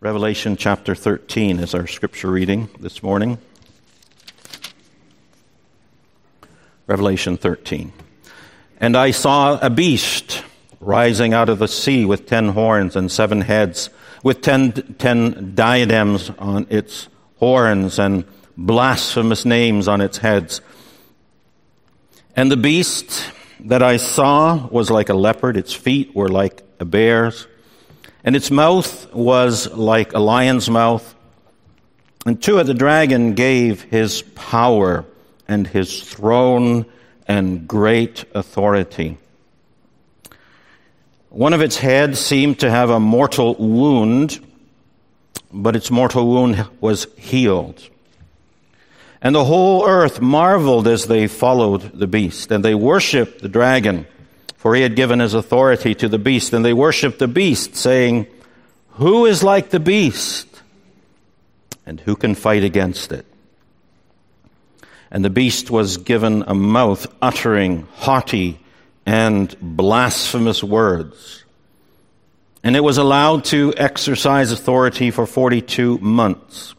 Revelation chapter 13 is our scripture reading this morning. Revelation 13. And I saw a beast rising out of the sea with ten horns and seven heads, with ten, ten diadems on its horns and blasphemous names on its heads. And the beast that I saw was like a leopard, its feet were like a bear's, and its mouth was like a lion's mouth. And to it the dragon gave his power and his throne and great authority. One of its heads seemed to have a mortal wound, but its mortal wound was healed. And the whole earth marveled as they followed the beast, and they worshiped the dragon, for he had given his authority to the beast. And they worshiped the beast, saying, Who is like the beast? And who can fight against it? And the beast was given a mouth uttering haughty and blasphemous words. And it was allowed to exercise authority for 42 months.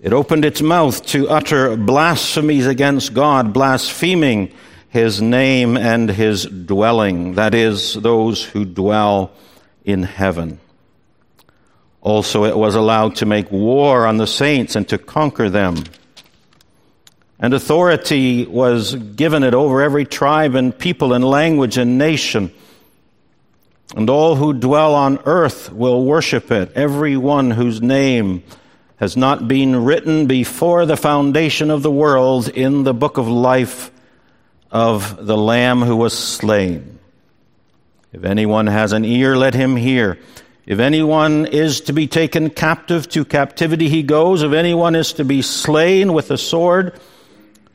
It opened its mouth to utter blasphemies against God, blaspheming his name and his dwelling, that is, those who dwell in heaven. Also, it was allowed to make war on the saints and to conquer them. And authority was given it over every tribe and people and language and nation. And all who dwell on earth will worship it, every one whose name has not been written before the foundation of the world in the book of life of the Lamb who was slain. If anyone has an ear, let him hear. If anyone is to be taken captive, to captivity he goes. If anyone is to be slain with a sword,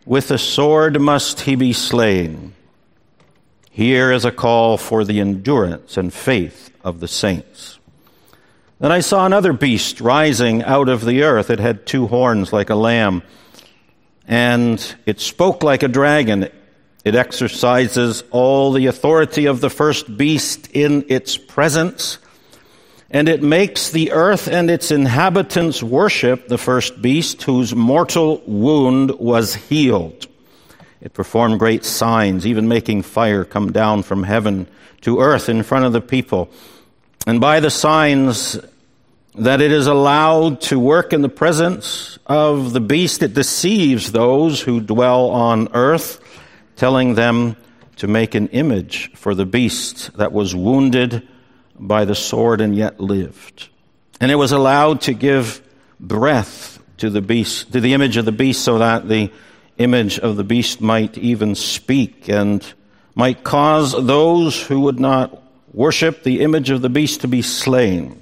with a sword must he be slain. Here is a call for the endurance and faith of the saints. Then I saw another beast rising out of the earth. It had two horns like a lamb, and it spoke like a dragon. It exercises all the authority of the first beast in its presence, and it makes the earth and its inhabitants worship the first beast whose mortal wound was healed. It performed great signs, even making fire come down from heaven to earth in front of the people. And by the signs that it is allowed to work in the presence of the beast. It deceives those who dwell on earth, telling them to make an image for the beast that was wounded by the sword and yet lived. And it was allowed to give breath to the beast, to the image of the beast, so that the image of the beast might even speak and might cause those who would not worship the image of the beast to be slain.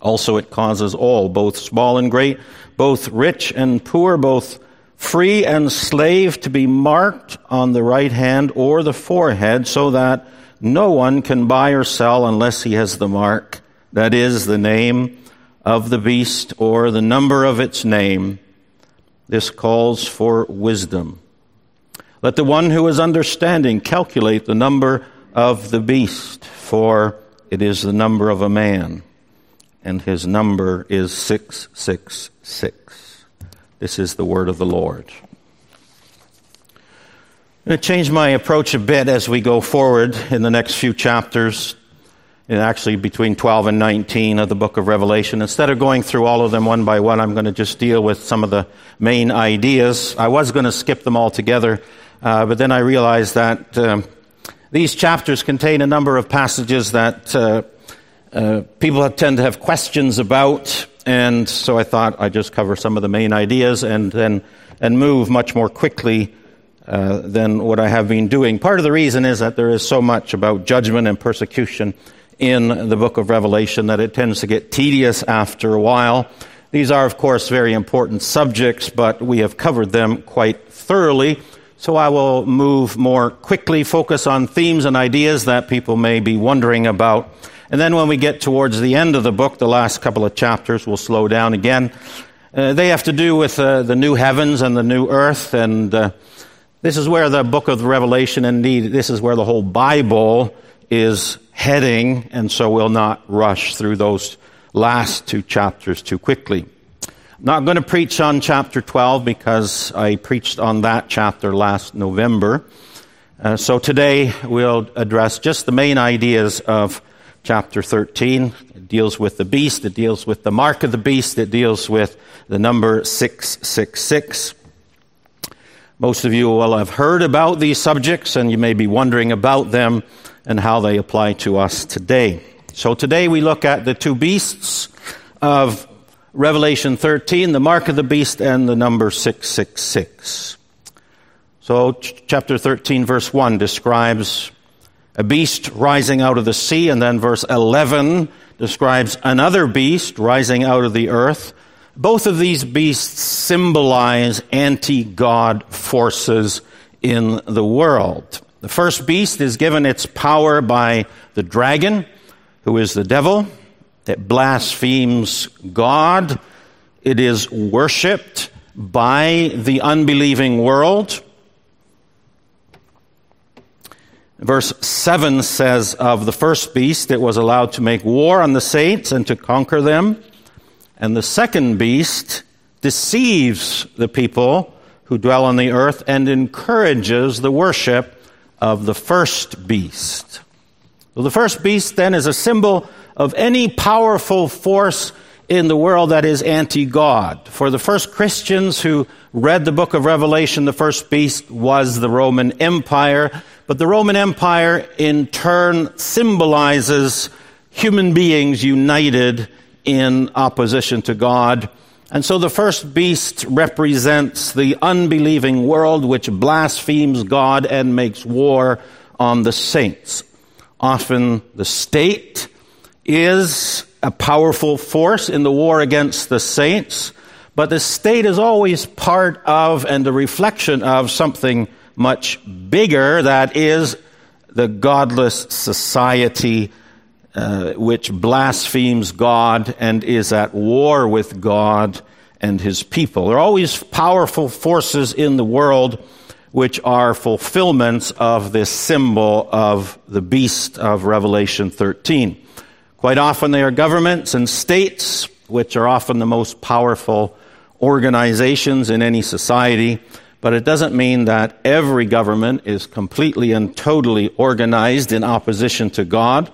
Also, it causes all, both small and great, both rich and poor, both free and slave, to be marked on the right hand or the forehead, so that no one can buy or sell unless he has the mark, that is, the name of the beast or the number of its name. This calls for wisdom. Let the one who is understanding calculate the number of the beast, for it is the number of a man and his number is 666. This is the word of the Lord. I'm going to change my approach a bit as we go forward in the next few chapters, and actually between 12 and 19 of the book of Revelation. Instead of going through all of them one by one, I'm going to just deal with some of the main ideas. I was going to skip them all together, uh, but then I realized that um, these chapters contain a number of passages that uh, uh, people tend to have questions about, and so I thought I'd just cover some of the main ideas and then and move much more quickly uh, than what I have been doing. Part of the reason is that there is so much about judgment and persecution in the book of Revelation that it tends to get tedious after a while. These are, of course, very important subjects, but we have covered them quite thoroughly. So I will move more quickly, focus on themes and ideas that people may be wondering about and then when we get towards the end of the book, the last couple of chapters, we'll slow down again. Uh, they have to do with uh, the new heavens and the new earth. And uh, this is where the book of Revelation, indeed, this is where the whole Bible is heading. And so we'll not rush through those last two chapters too quickly. I'm not going to preach on chapter 12 because I preached on that chapter last November. Uh, so today we'll address just the main ideas of chapter 13. It deals with the beast, it deals with the mark of the beast, it deals with the number 666. Most of you will have heard about these subjects and you may be wondering about them and how they apply to us today. So today we look at the two beasts of Revelation 13, the mark of the beast and the number 666. So ch- chapter 13 verse 1 describes a beast rising out of the sea and then verse 11 describes another beast rising out of the earth. Both of these beasts symbolize anti-God forces in the world. The first beast is given its power by the dragon, who is the devil. It blasphemes God. It is worshiped by the unbelieving world. Verse 7 says of the first beast, it was allowed to make war on the saints and to conquer them. And the second beast deceives the people who dwell on the earth and encourages the worship of the first beast. So the first beast then is a symbol of any powerful force in the world that is anti God. For the first Christians who read the book of Revelation, the first beast was the Roman Empire. But the Roman Empire in turn symbolizes human beings united in opposition to God. And so the first beast represents the unbelieving world which blasphemes God and makes war on the saints. Often the state is a powerful force in the war against the saints, but the state is always part of and a reflection of something much bigger that is the godless society uh, which blasphemes God and is at war with God and his people. There are always powerful forces in the world which are fulfillments of this symbol of the beast of Revelation 13. Quite often they are governments and states, which are often the most powerful organizations in any society. But it doesn't mean that every government is completely and totally organized in opposition to God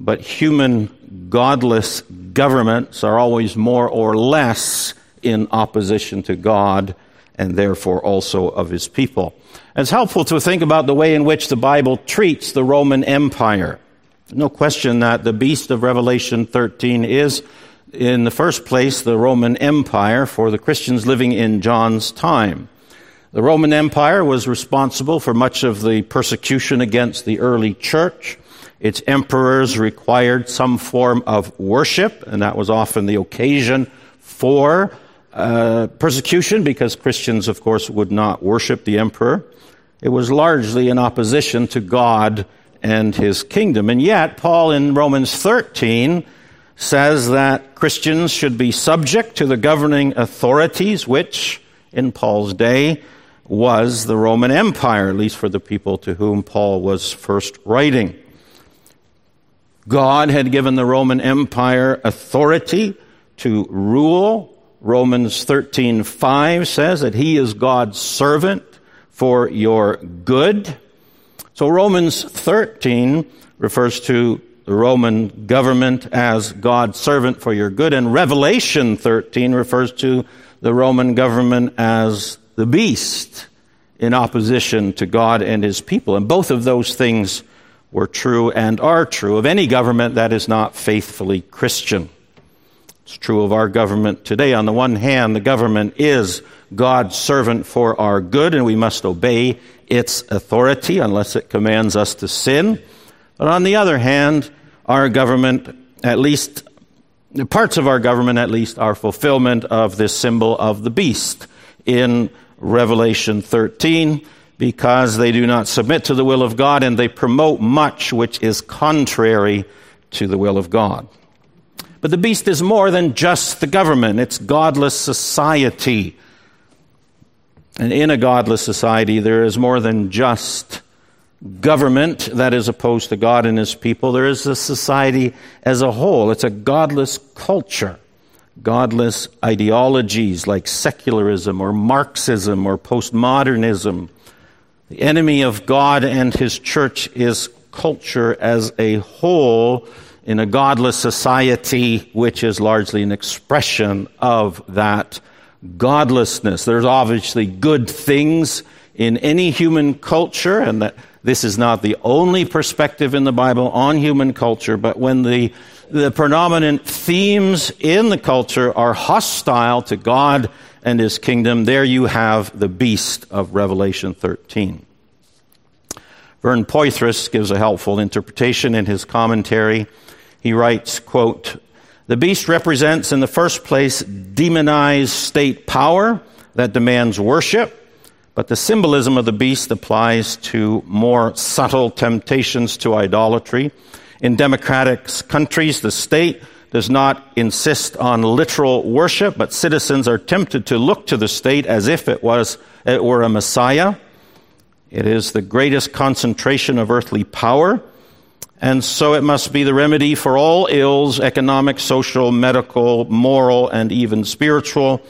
but human godless governments are always more or less in opposition to God and therefore also of his people. It's helpful to think about the way in which the Bible treats the Roman Empire. No question that the beast of Revelation 13 is, in the first place, the Roman Empire for the Christians living in John's time. The Roman Empire was responsible for much of the persecution against the early church. Its emperors required some form of worship, and that was often the occasion for uh, persecution because Christians, of course, would not worship the emperor. It was largely in opposition to God and his kingdom. And yet, Paul in Romans 13 says that Christians should be subject to the governing authorities, which in Paul's day was the Roman Empire, at least for the people to whom Paul was first writing. God had given the Roman Empire authority to rule. Romans 13:5 says that he is God's servant for your good. So Romans 13 refers to the Roman government as God's servant for your good and Revelation 13 refers to the Roman government as the beast in opposition to God and his people. And both of those things were true and are true of any government that is not faithfully Christian. It's true of our government today. On the one hand, the government is God's servant for our good, and we must obey its authority unless it commands us to sin. But on the other hand, our government, at least parts of our government at least, are fulfillment of this symbol of the beast in Revelation 13 because they do not submit to the will of God and they promote much which is contrary to the will of God. But the beast is more than just the government, it's godless society. And in a godless society, there is more than just government that is opposed to God and his people. There is a society as a whole. It's a godless culture, godless ideologies like secularism or Marxism or postmodernism. The enemy of God and his church is culture as a whole in a godless society, which is largely an expression of that godlessness. There's obviously good things in any human culture, and that this is not the only perspective in the Bible on human culture, but when the, the predominant themes in the culture are hostile to God and his kingdom, there you have the beast of Revelation 13. Vern Poythress gives a helpful interpretation in his commentary. He writes, quote, the beast represents, in the first place, demonized state power that demands worship, but the symbolism of the beast applies to more subtle temptations to idolatry. In democratic countries, the state does not insist on literal worship, but citizens are tempted to look to the state as if it was it were a messiah. It is the greatest concentration of earthly power. And so it must be the remedy for all ills, economic, social, medical, moral, and even spiritual.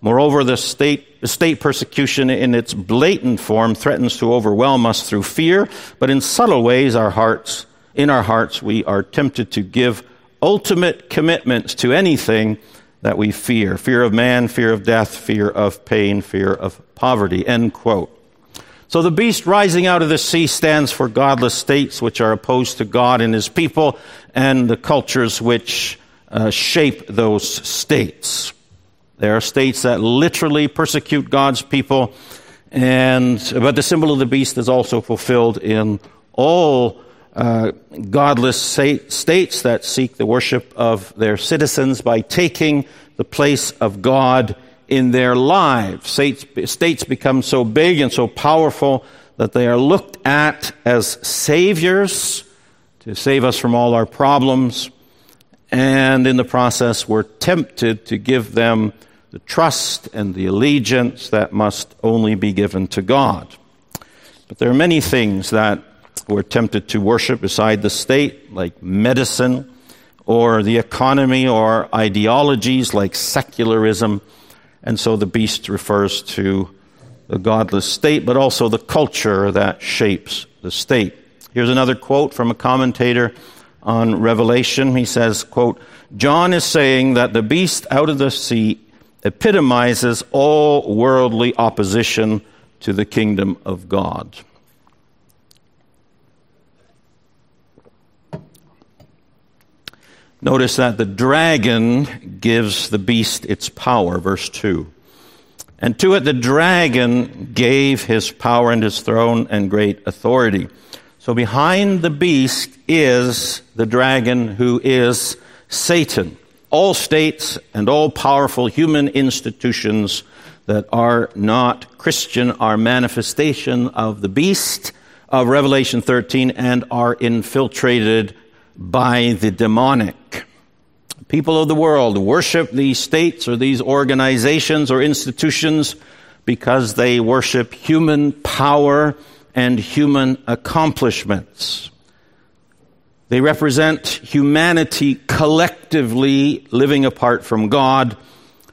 Moreover, the state, state persecution in its blatant form threatens to overwhelm us through fear, but in subtle ways, our hearts, in our hearts, we are tempted to give ultimate commitments to anything that we fear. Fear of man, fear of death, fear of pain, fear of poverty. End quote. So the beast rising out of the sea stands for godless states which are opposed to God and his people and the cultures which uh, shape those states. There are states that literally persecute God's people, and but the symbol of the beast is also fulfilled in all uh, godless states that seek the worship of their citizens by taking the place of God in their lives. States, states become so big and so powerful that they are looked at as saviors to save us from all our problems. And in the process, we're tempted to give them the trust and the allegiance that must only be given to God. But there are many things that we're tempted to worship beside the state, like medicine, or the economy, or ideologies like secularism and so the beast refers to the godless state, but also the culture that shapes the state. Here's another quote from a commentator on Revelation. He says, quote, John is saying that the beast out of the sea epitomizes all worldly opposition to the kingdom of God. Notice that the dragon gives the beast its power, verse 2. And to it the dragon gave his power and his throne and great authority. So behind the beast is the dragon who is Satan. All states and all powerful human institutions that are not Christian are manifestation of the beast of Revelation 13 and are infiltrated by the demonic. People of the world worship these states or these organizations or institutions because they worship human power and human accomplishments. They represent humanity collectively living apart from God.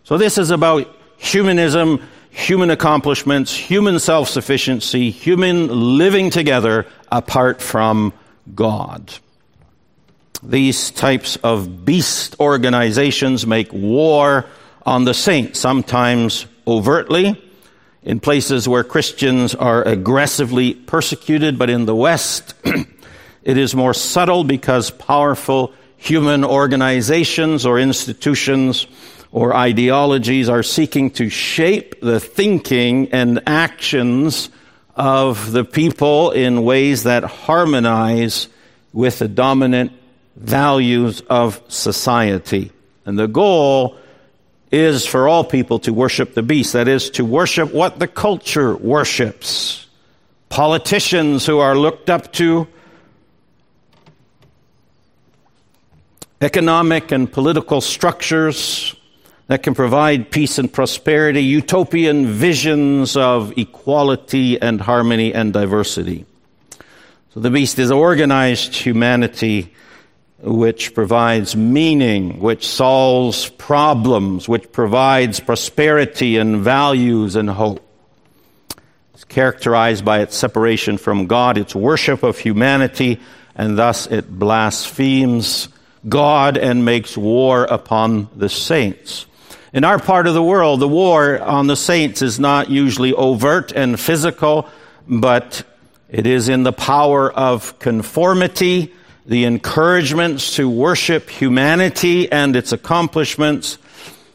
So this is about humanism, human accomplishments, human self-sufficiency, human living together apart from God. These types of beast organizations make war on the saints, sometimes overtly, in places where Christians are aggressively persecuted, but in the West, it is more subtle because powerful human organizations or institutions or ideologies are seeking to shape the thinking and actions of the people in ways that harmonize with the dominant values of society. And the goal is for all people to worship the beast, that is, to worship what the culture worships. Politicians who are looked up to, economic and political structures that can provide peace and prosperity, utopian visions of equality and harmony and diversity. So the beast is organized humanity which provides meaning, which solves problems, which provides prosperity and values and hope. It's characterized by its separation from God, its worship of humanity, and thus it blasphemes God and makes war upon the saints. In our part of the world, the war on the saints is not usually overt and physical, but it is in the power of conformity the encouragements to worship humanity and its accomplishments.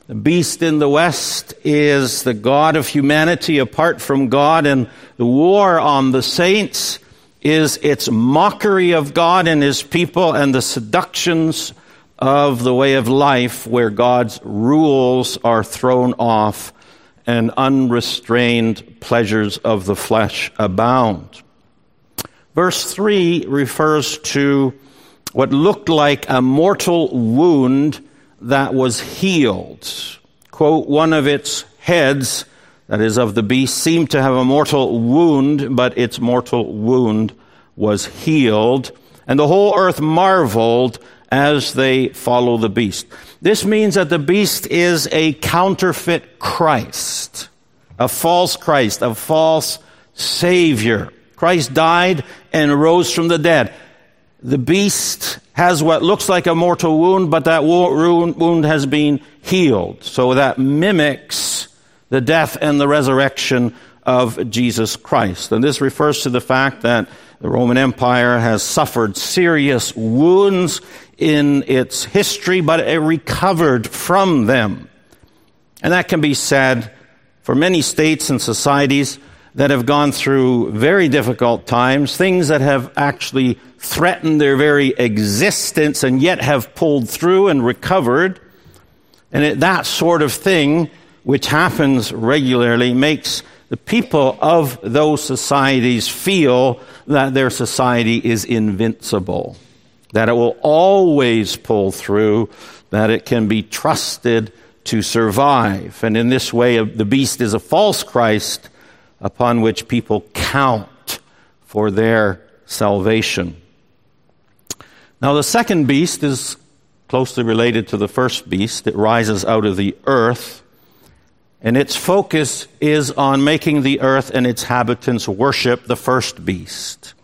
The beast in the West is the God of humanity apart from God, and the war on the saints is its mockery of God and his people and the seductions of the way of life where God's rules are thrown off and unrestrained pleasures of the flesh abound. Verse 3 refers to what looked like a mortal wound that was healed. Quote, one of its heads, that is of the beast, seemed to have a mortal wound, but its mortal wound was healed. And the whole earth marveled as they follow the beast. This means that the beast is a counterfeit Christ, a false Christ, a false Savior. Christ died and rose from the dead. The beast has what looks like a mortal wound, but that wound has been healed. So that mimics the death and the resurrection of Jesus Christ. And this refers to the fact that the Roman Empire has suffered serious wounds in its history, but it recovered from them. And that can be said for many states and societies that have gone through very difficult times, things that have actually threatened their very existence and yet have pulled through and recovered. And it, that sort of thing, which happens regularly, makes the people of those societies feel that their society is invincible, that it will always pull through, that it can be trusted to survive. And in this way, the beast is a false Christ upon which people count for their salvation. Now, the second beast is closely related to the first beast. It rises out of the earth, and its focus is on making the earth and its inhabitants worship the first beast.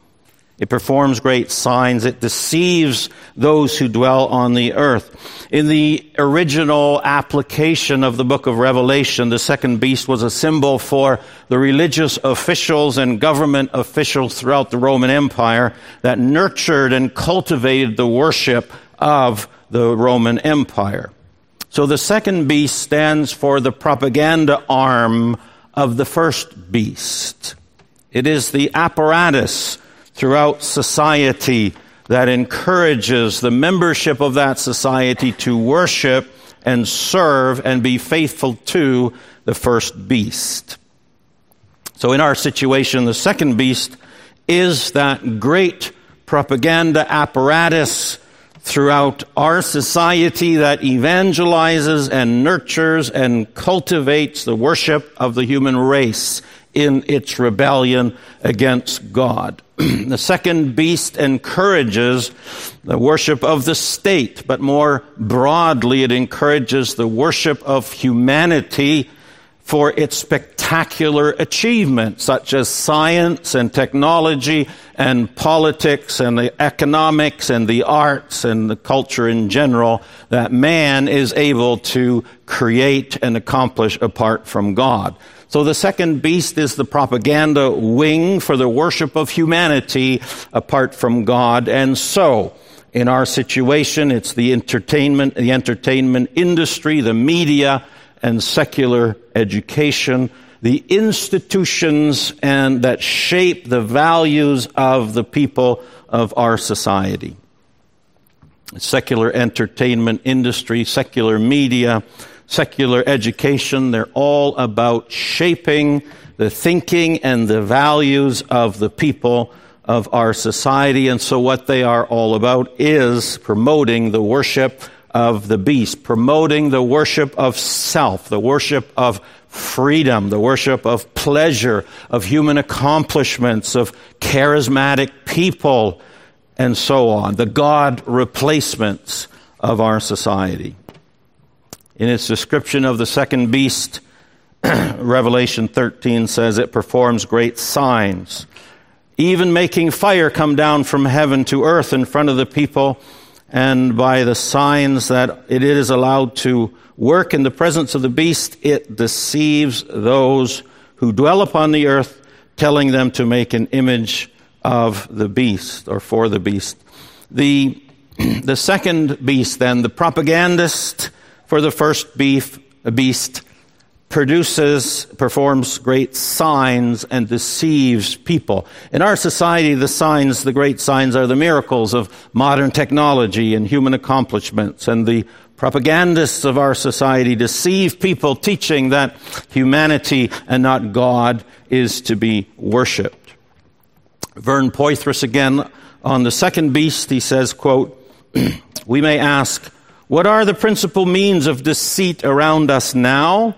It performs great signs. It deceives those who dwell on the earth. In the original application of the book of Revelation, the second beast was a symbol for the religious officials and government officials throughout the Roman Empire that nurtured and cultivated the worship of the Roman Empire. So the second beast stands for the propaganda arm of the first beast. It is the apparatus throughout society that encourages the membership of that society to worship and serve and be faithful to the first beast. So in our situation, the second beast is that great propaganda apparatus throughout our society that evangelizes and nurtures and cultivates the worship of the human race in its rebellion against God. the second beast encourages the worship of the state, but more broadly, it encourages the worship of humanity for its spectacular achievements, such as science and technology and politics and the economics and the arts and the culture in general, that man is able to create and accomplish apart from God. So the second beast is the propaganda wing for the worship of humanity apart from God. And so, in our situation, it's the entertainment, the entertainment industry, the media, and secular education, the institutions and that shape the values of the people of our society. Secular entertainment industry, secular media, secular education, they're all about shaping the thinking and the values of the people of our society. And so what they are all about is promoting the worship of the beast, promoting the worship of self, the worship of freedom, the worship of pleasure, of human accomplishments, of charismatic people, and so on, the God replacements of our society. In its description of the second beast, Revelation 13 says it performs great signs, even making fire come down from heaven to earth in front of the people and by the signs that it is allowed to work in the presence of the beast, it deceives those who dwell upon the earth, telling them to make an image of the beast or for the beast. The, the second beast, then, the propagandist for the first beef, beast, produces, performs great signs and deceives people. In our society, the signs, the great signs, are the miracles of modern technology and human accomplishments. And the propagandists of our society deceive people, teaching that humanity and not God is to be worshipped. Vern Poythress again on the second beast, he says, quote, we may ask, what are the principal means of deceit around us now?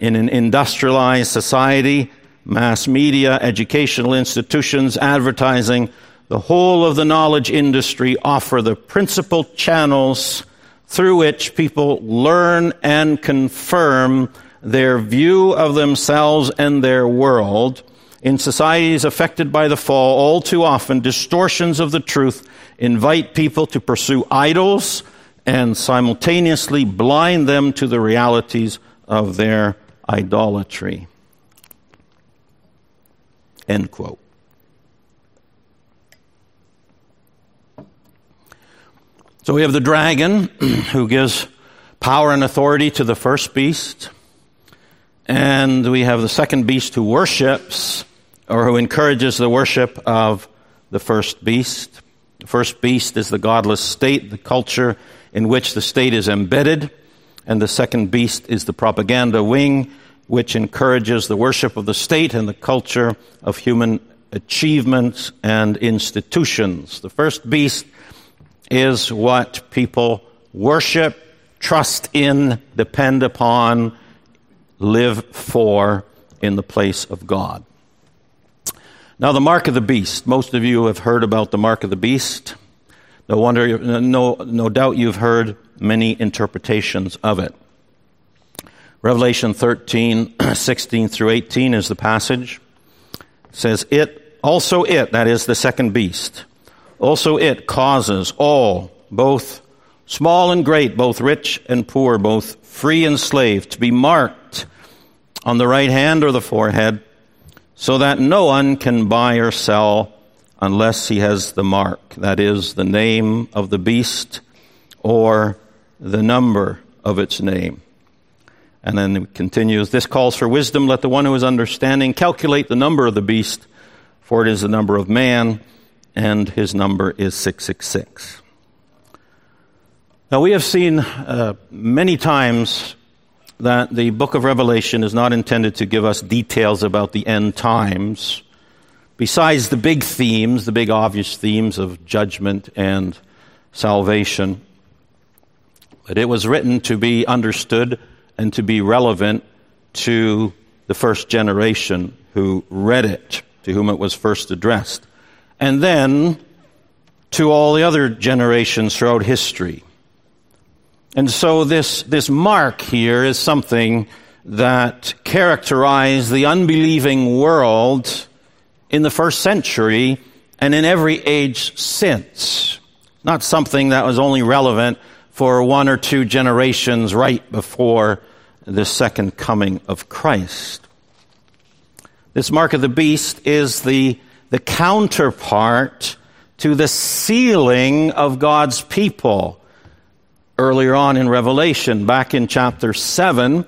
In an industrialized society, mass media, educational institutions, advertising, the whole of the knowledge industry offer the principal channels through which people learn and confirm their view of themselves and their world. In societies affected by the fall, all too often, distortions of the truth invite people to pursue idols and simultaneously blind them to the realities of their idolatry. End quote. So we have the dragon who gives power and authority to the first beast. And we have the second beast who worships or who encourages the worship of the first beast. The first beast is the godless state, the culture in which the state is embedded. And the second beast is the propaganda wing which encourages the worship of the state and the culture of human achievements and institutions. The first beast is what people worship, trust in, depend upon, live for in the place of God. Now, the mark of the beast. Most of you have heard about the mark of the beast. No wonder, no, no doubt you've heard many interpretations of it. Revelation 13, 16 through 18 is the passage. It says, It, also it, that is the second beast, also it causes all, both small and great, both rich and poor, both free and slave, to be marked on the right hand or the forehead, so that no one can buy or sell unless he has the mark, that is, the name of the beast or the number of its name. And then it continues, This calls for wisdom. Let the one who is understanding calculate the number of the beast, for it is the number of man, and his number is 666. Now, we have seen uh, many times that the book of Revelation is not intended to give us details about the end times, besides the big themes, the big obvious themes of judgment and salvation. But it was written to be understood and to be relevant to the first generation who read it, to whom it was first addressed, and then to all the other generations throughout history. And so this, this mark here is something that characterized the unbelieving world in the first century and in every age since. Not something that was only relevant for one or two generations right before the second coming of Christ. This mark of the beast is the, the counterpart to the sealing of God's people. Earlier on in Revelation, back in chapter 7,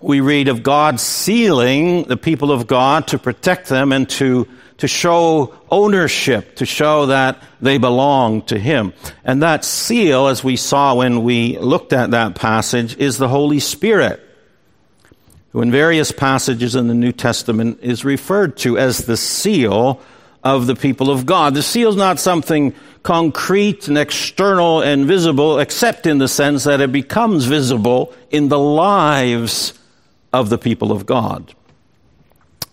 we read of God sealing the people of God to protect them and to, to show ownership, to show that they belong to Him. And that seal, as we saw when we looked at that passage, is the Holy Spirit who in various passages in the New Testament is referred to as the seal of the people of God. The seal is not something concrete and external and visible, except in the sense that it becomes visible in the lives of the people of God.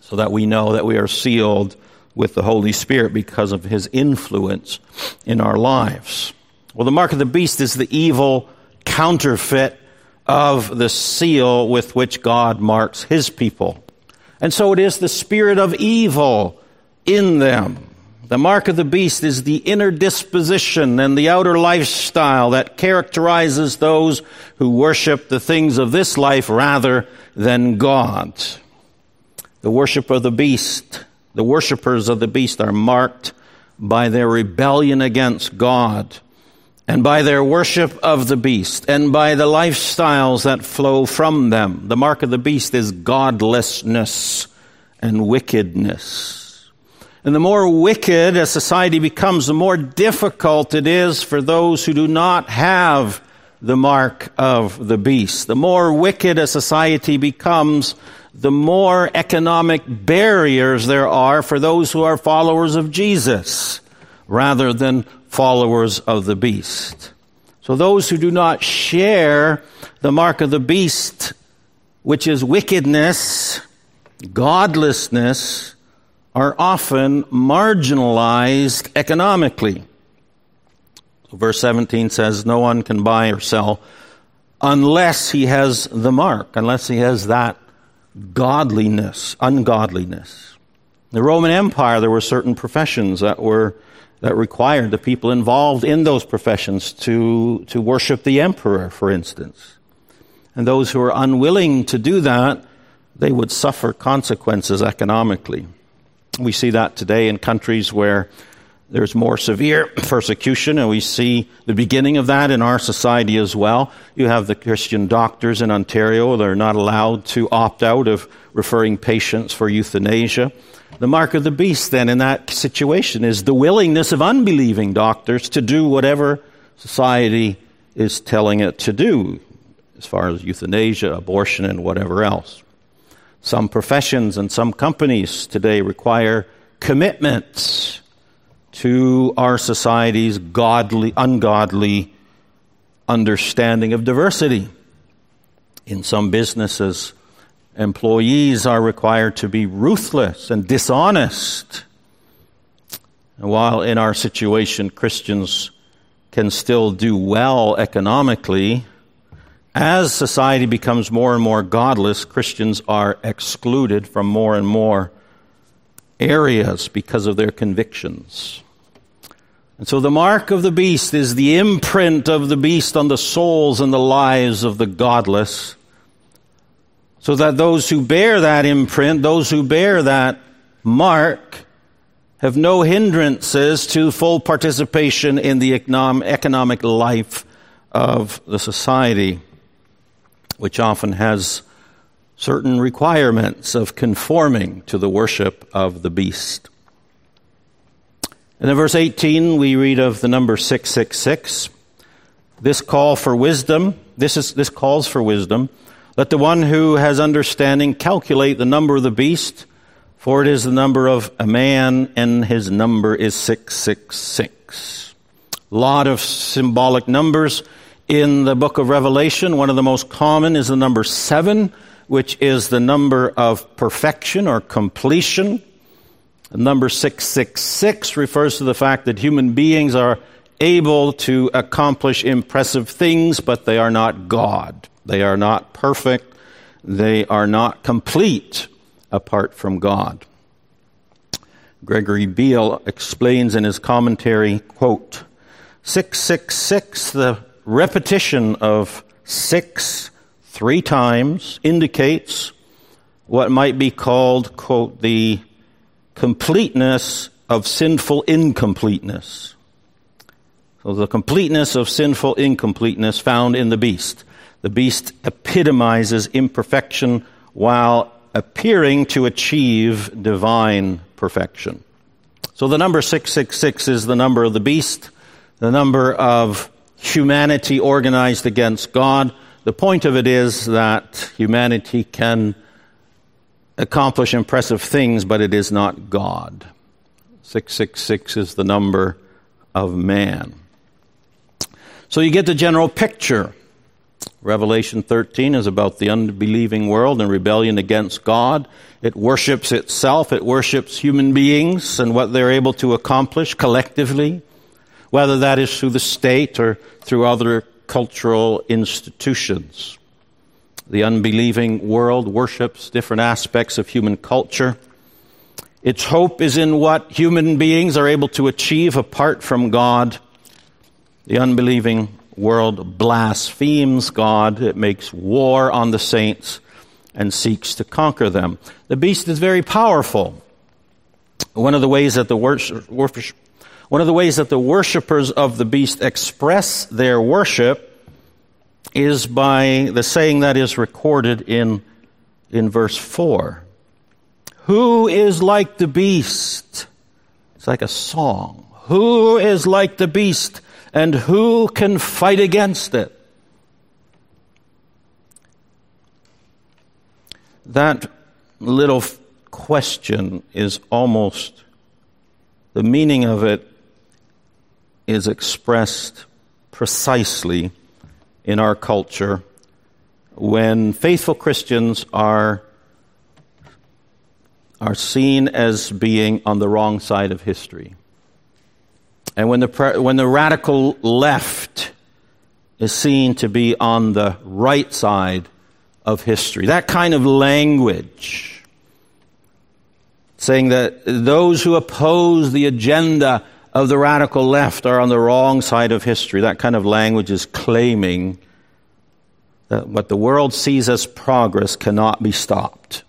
So that we know that we are sealed with the Holy Spirit because of his influence in our lives. Well, the mark of the beast is the evil counterfeit of the seal with which God marks his people. And so it is the spirit of evil in them. The mark of the beast is the inner disposition and the outer lifestyle that characterizes those who worship the things of this life rather than God. The worship of the beast, the worshippers of the beast are marked by their rebellion against God and by their worship of the beast and by the lifestyles that flow from them. The mark of the beast is godlessness and wickedness. And the more wicked a society becomes, the more difficult it is for those who do not have the mark of the beast. The more wicked a society becomes, the more economic barriers there are for those who are followers of Jesus rather than followers of the beast. So those who do not share the mark of the beast, which is wickedness, godlessness, are often marginalized economically. Verse 17 says, No one can buy or sell unless he has the mark, unless he has that godliness, ungodliness. The Roman Empire, there were certain professions that were that required the people involved in those professions to, to worship the emperor, for instance. And those who were unwilling to do that, they would suffer consequences economically. We see that today in countries where there's more severe persecution, and we see the beginning of that in our society as well. You have the Christian doctors in Ontario, they're not allowed to opt out of referring patients for euthanasia. The mark of the beast, then, in that situation is the willingness of unbelieving doctors to do whatever society is telling it to do, as far as euthanasia, abortion, and whatever else. Some professions and some companies today require commitments to our society's godly, ungodly understanding of diversity. In some businesses, employees are required to be ruthless and dishonest. And while in our situation, Christians can still do well economically, as society becomes more and more godless, Christians are excluded from more and more areas because of their convictions. And so the mark of the beast is the imprint of the beast on the souls and the lives of the godless, so that those who bear that imprint, those who bear that mark, have no hindrances to full participation in the economic life of the society which often has certain requirements of conforming to the worship of the beast. And in verse 18, we read of the number 666. This call for wisdom, this, is, this calls for wisdom. Let the one who has understanding calculate the number of the beast, for it is the number of a man, and his number is 666. A lot of symbolic numbers in the book of Revelation, one of the most common is the number seven, which is the number of perfection or completion. Number 666 refers to the fact that human beings are able to accomplish impressive things, but they are not God. They are not perfect. They are not complete apart from God. Gregory Beale explains in his commentary, quote, 666, the repetition of six three times indicates what might be called, quote, the completeness of sinful incompleteness. So the completeness of sinful incompleteness found in the beast. The beast epitomizes imperfection while appearing to achieve divine perfection. So the number 666 is the number of the beast, the number of humanity organized against God. The point of it is that humanity can accomplish impressive things, but it is not God. 666 is the number of man. So you get the general picture. Revelation 13 is about the unbelieving world and rebellion against God. It worships itself, it worships human beings and what they're able to accomplish collectively, whether that is through the state or through other cultural institutions. The unbelieving world worships different aspects of human culture. Its hope is in what human beings are able to achieve apart from God. The unbelieving world blasphemes God. It makes war on the saints and seeks to conquer them. The beast is very powerful. One of the ways that the worship, one of the ways that the worshippers of the beast express their worship is by the saying that is recorded in, in verse 4. Who is like the beast? It's like a song. Who is like the beast and who can fight against it? That little question is almost, the meaning of it is expressed precisely in our culture when faithful Christians are, are seen as being on the wrong side of history. And when the, when the radical left is seen to be on the right side of history. That kind of language, saying that those who oppose the agenda of the radical left are on the wrong side of history. That kind of language is claiming that what the world sees as progress cannot be stopped.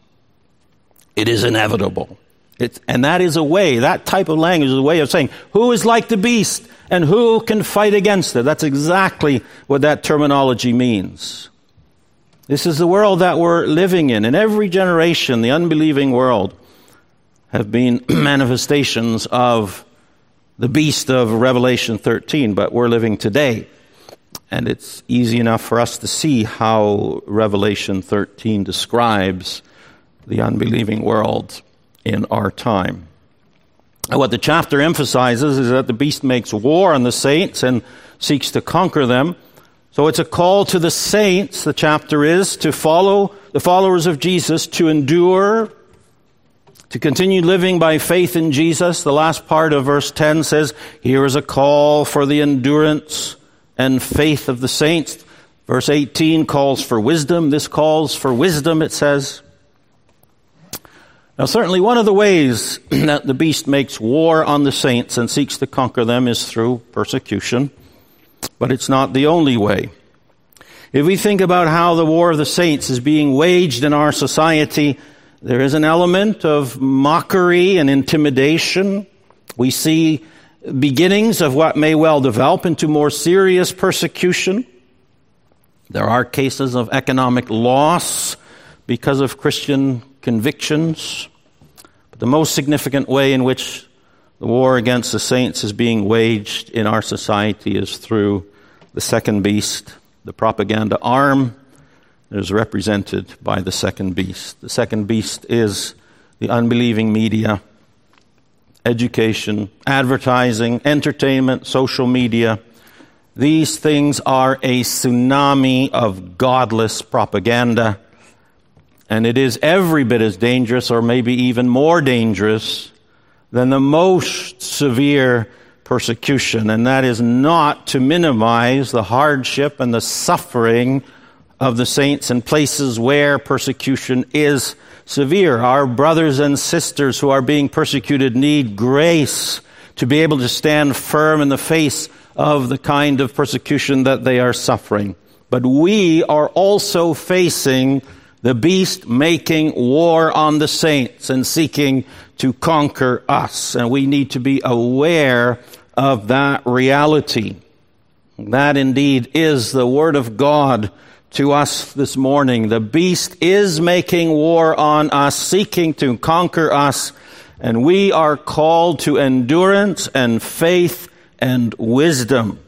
It is inevitable. It's, and that is a way, that type of language is a way of saying, who is like the beast and who can fight against it? That's exactly what that terminology means. This is the world that we're living in. In every generation, the unbelieving world have been manifestations of the beast of Revelation 13, but we're living today. And it's easy enough for us to see how Revelation 13 describes the unbelieving world in our time. And what the chapter emphasizes is that the beast makes war on the saints and seeks to conquer them. So it's a call to the saints, the chapter is, to follow the followers of Jesus, to endure to continue living by faith in Jesus. The last part of verse 10 says, Here is a call for the endurance and faith of the saints. Verse 18 calls for wisdom. This calls for wisdom, it says. Now, certainly one of the ways that the beast makes war on the saints and seeks to conquer them is through persecution, but it's not the only way. If we think about how the war of the saints is being waged in our society, there is an element of mockery and intimidation. We see beginnings of what may well develop into more serious persecution. There are cases of economic loss because of Christian convictions. But the most significant way in which the war against the saints is being waged in our society is through the second beast, the propaganda arm is represented by the second beast. The second beast is the unbelieving media, education, advertising, entertainment, social media. These things are a tsunami of godless propaganda, and it is every bit as dangerous, or maybe even more dangerous, than the most severe persecution, and that is not to minimize the hardship and the suffering of the saints in places where persecution is severe. Our brothers and sisters who are being persecuted need grace to be able to stand firm in the face of the kind of persecution that they are suffering. But we are also facing the beast making war on the saints and seeking to conquer us. And we need to be aware of that reality. That indeed is the Word of God to us this morning. The beast is making war on us, seeking to conquer us, and we are called to endurance and faith and wisdom.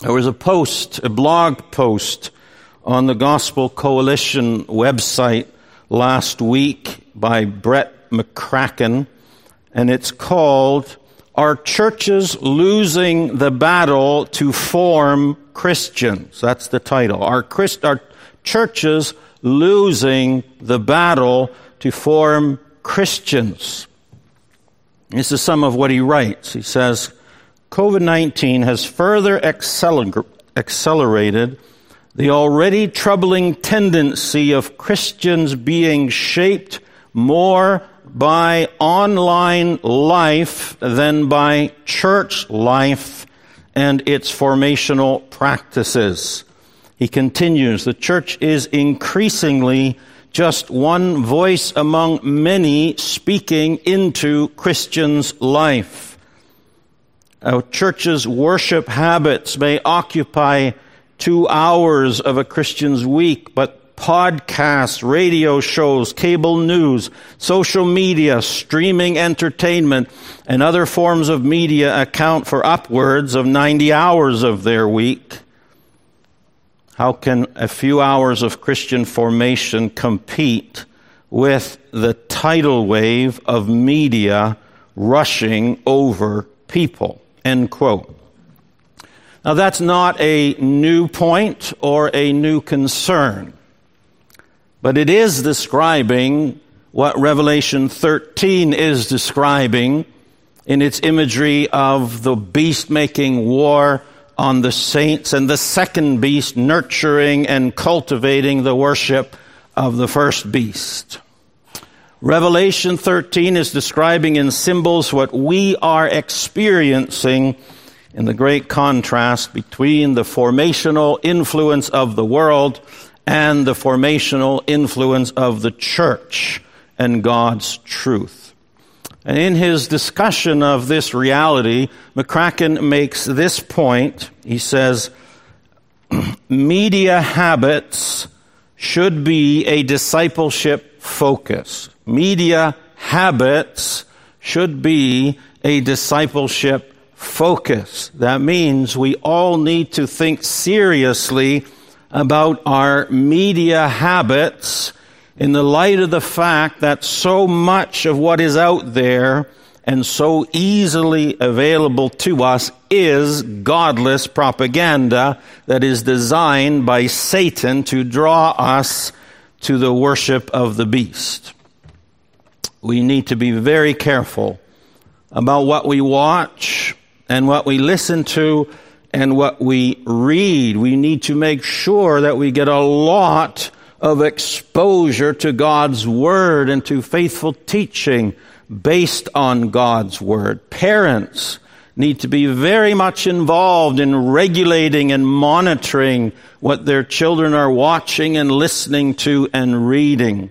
There was a post, a blog post on the Gospel Coalition website last week by Brett McCracken, and it's called Are Churches Losing the Battle to Form Christians? That's the title. Are, Christ, are churches losing the battle to form Christians? This is some of what he writes. He says, COVID 19 has further acceler- accelerated the already troubling tendency of Christians being shaped more by online life than by church life and its formational practices. He continues, the church is increasingly just one voice among many speaking into Christians' life. A church's worship habits may occupy two hours of a Christian's week, but podcasts, radio shows, cable news, social media, streaming entertainment, and other forms of media account for upwards of 90 hours of their week. How can a few hours of Christian formation compete with the tidal wave of media rushing over people? End quote. Now that's not a new point or a new concern. But it is describing what Revelation 13 is describing in its imagery of the beast making war on the saints and the second beast nurturing and cultivating the worship of the first beast. Revelation 13 is describing in symbols what we are experiencing in the great contrast between the formational influence of the world and the formational influence of the church and God's truth. And in his discussion of this reality, McCracken makes this point. He says, media habits should be a discipleship focus. Media habits should be a discipleship focus. That means we all need to think seriously about our media habits in the light of the fact that so much of what is out there and so easily available to us is godless propaganda that is designed by Satan to draw us to the worship of the beast. We need to be very careful about what we watch and what we listen to and what we read. We need to make sure that we get a lot of exposure to God's Word and to faithful teaching based on God's Word. Parents need to be very much involved in regulating and monitoring what their children are watching and listening to and reading.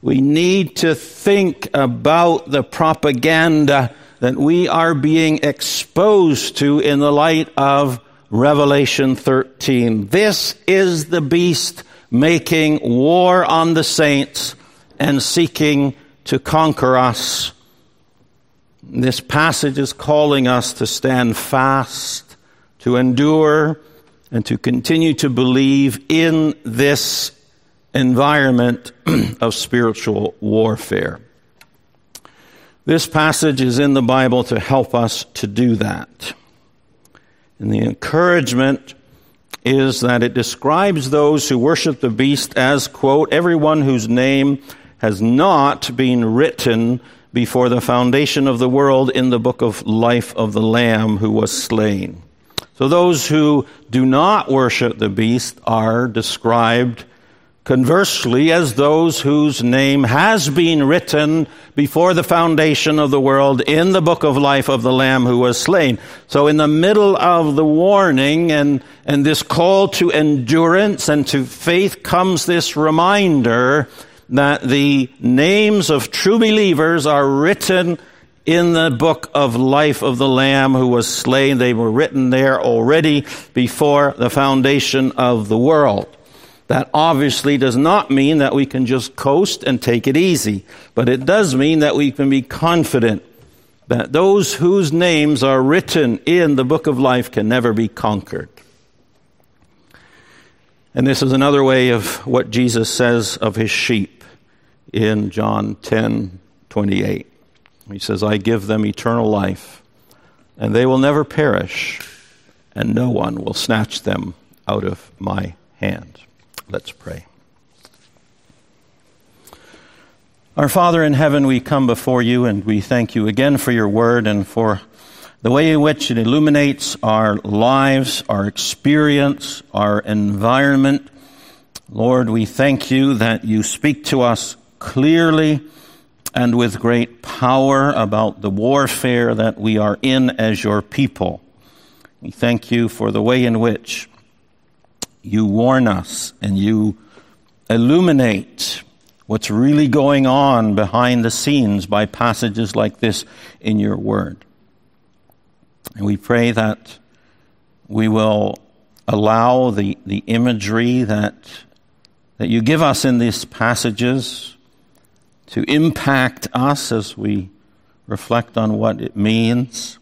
We need to think about the propaganda that we are being exposed to in the light of Revelation 13. This is the beast making war on the saints and seeking to conquer us. This passage is calling us to stand fast, to endure, and to continue to believe in this environment of spiritual warfare. This passage is in the Bible to help us to do that. And the encouragement is that it describes those who worship the beast as, quote, everyone whose name has not been written before the foundation of the world in the book of life of the Lamb who was slain. So those who do not worship the beast are described conversely as those whose name has been written before the foundation of the world in the book of life of the Lamb who was slain. So in the middle of the warning and, and this call to endurance and to faith comes this reminder that the names of true believers are written in the book of life of the Lamb who was slain. They were written there already before the foundation of the world. That obviously does not mean that we can just coast and take it easy, but it does mean that we can be confident that those whose names are written in the book of life can never be conquered. And this is another way of what Jesus says of his sheep in John 10 28. He says, I give them eternal life, and they will never perish, and no one will snatch them out of my hand. Let's pray. Our Father in heaven, we come before you and we thank you again for your word and for the way in which it illuminates our lives, our experience, our environment. Lord, we thank you that you speak to us clearly and with great power about the warfare that we are in as your people. We thank you for the way in which you warn us and you illuminate what's really going on behind the scenes by passages like this in your word. And we pray that we will allow the, the imagery that, that you give us in these passages to impact us as we reflect on what it means.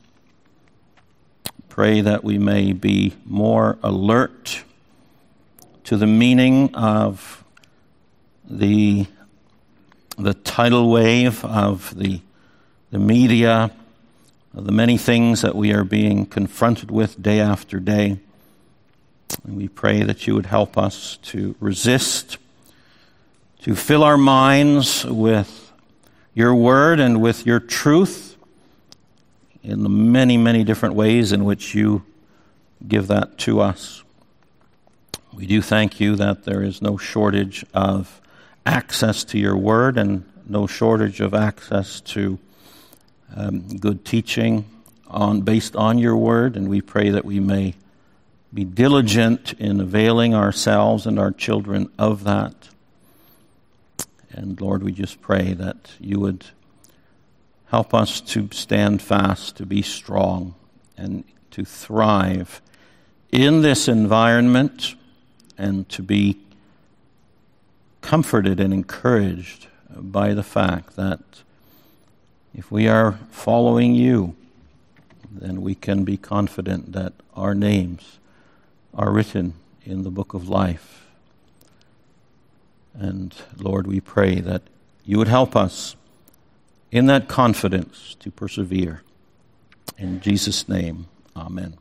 Pray that we may be more alert to the meaning of the the tidal wave of the, the media, of the many things that we are being confronted with day after day. And we pray that you would help us to resist, to fill our minds with your word and with your truth in the many, many different ways in which you give that to us. We do thank you that there is no shortage of access to your word and no shortage of access to um, good teaching on, based on your word. And we pray that we may be diligent in availing ourselves and our children of that. And Lord, we just pray that you would help us to stand fast, to be strong, and to thrive in this environment and to be comforted and encouraged by the fact that if we are following you, then we can be confident that our names are written in the book of life. And Lord, we pray that you would help us in that confidence to persevere. In Jesus' name, amen.